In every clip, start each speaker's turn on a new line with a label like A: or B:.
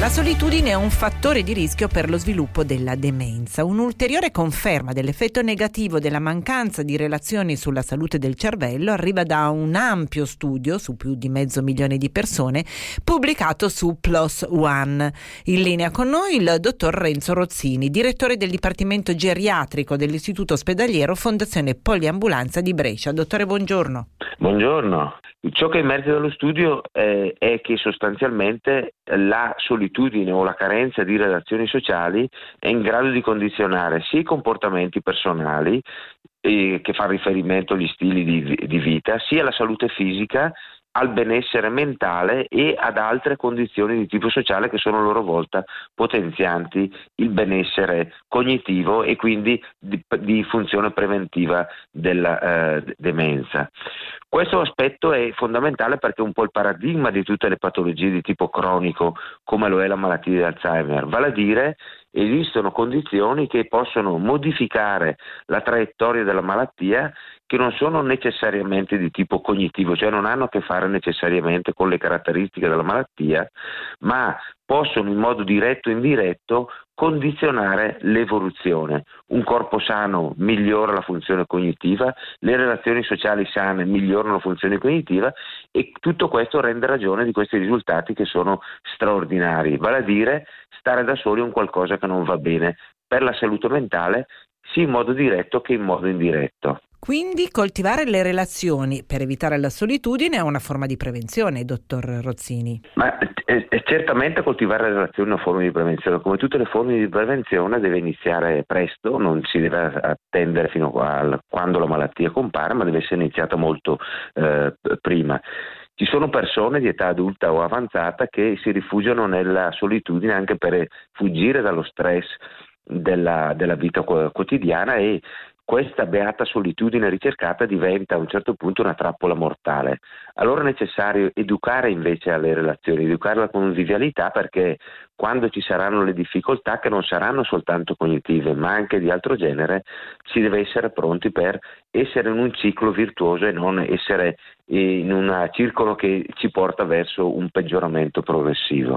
A: La solitudine è un fattore di rischio per lo sviluppo della demenza. Un'ulteriore conferma dell'effetto negativo della mancanza di relazioni sulla salute del cervello arriva da un ampio studio su più di mezzo milione di persone pubblicato su PLOS ONE. In linea con noi il dottor Renzo Rozzini, direttore del Dipartimento Geriatrico dell'Istituto Ospedaliero Fondazione Poliambulanza di Brescia. Dottore, buongiorno.
B: Buongiorno. Ciò che emerge dallo studio eh, è che sostanzialmente la solitudine o la carenza di relazioni sociali è in grado di condizionare sia i comportamenti personali eh, che fanno riferimento agli stili di, di vita, sia la salute fisica al benessere mentale e ad altre condizioni di tipo sociale che sono a loro volta potenzianti il benessere cognitivo e quindi di, di funzione preventiva della eh, demenza. Questo aspetto è fondamentale perché è un po' il paradigma di tutte le patologie di tipo cronico, come lo è la malattia di Alzheimer, vale a dire esistono condizioni che possono modificare la traiettoria della malattia che non sono necessariamente di tipo cognitivo, cioè non hanno a che fare necessariamente con le caratteristiche della malattia, ma possono in modo diretto o indiretto condizionare l'evoluzione. Un corpo sano migliora la funzione cognitiva, le relazioni sociali sane migliorano la funzione cognitiva e tutto questo rende ragione di questi risultati che sono straordinari, vale a dire stare da soli è un qualcosa che non va bene per la salute mentale sia in modo diretto che in modo indiretto.
A: Quindi coltivare le relazioni per evitare la solitudine è una forma di prevenzione, dottor Rozzini.
B: Ma è, è certamente coltivare le relazioni è una forma di prevenzione. Come tutte le forme di prevenzione deve iniziare presto, non si deve attendere fino a quando la malattia compare, ma deve essere iniziata molto eh, prima. Ci sono persone di età adulta o avanzata che si rifugiano nella solitudine anche per fuggire dallo stress della, della vita quotidiana e questa beata solitudine ricercata diventa a un certo punto una trappola mortale. Allora è necessario educare invece alle relazioni, educare alla convivialità perché quando ci saranno le difficoltà, che non saranno soltanto cognitive ma anche di altro genere, si deve essere pronti per essere in un ciclo virtuoso e non essere in un circolo che ci porta verso un peggioramento progressivo.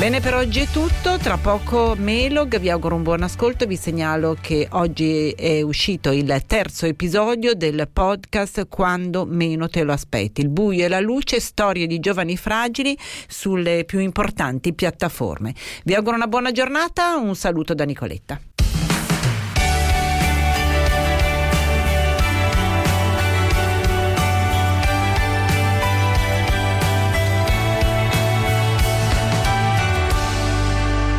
A: Bene, per oggi è tutto. Tra poco Melog, vi auguro un buon ascolto vi segnalo che oggi è uscito il terzo episodio del podcast Quando meno te lo aspetti. Il buio e la luce, storie di giovani fragili sulle più importanti piattaforme. Vi auguro una buona giornata, un saluto da Nicoletta.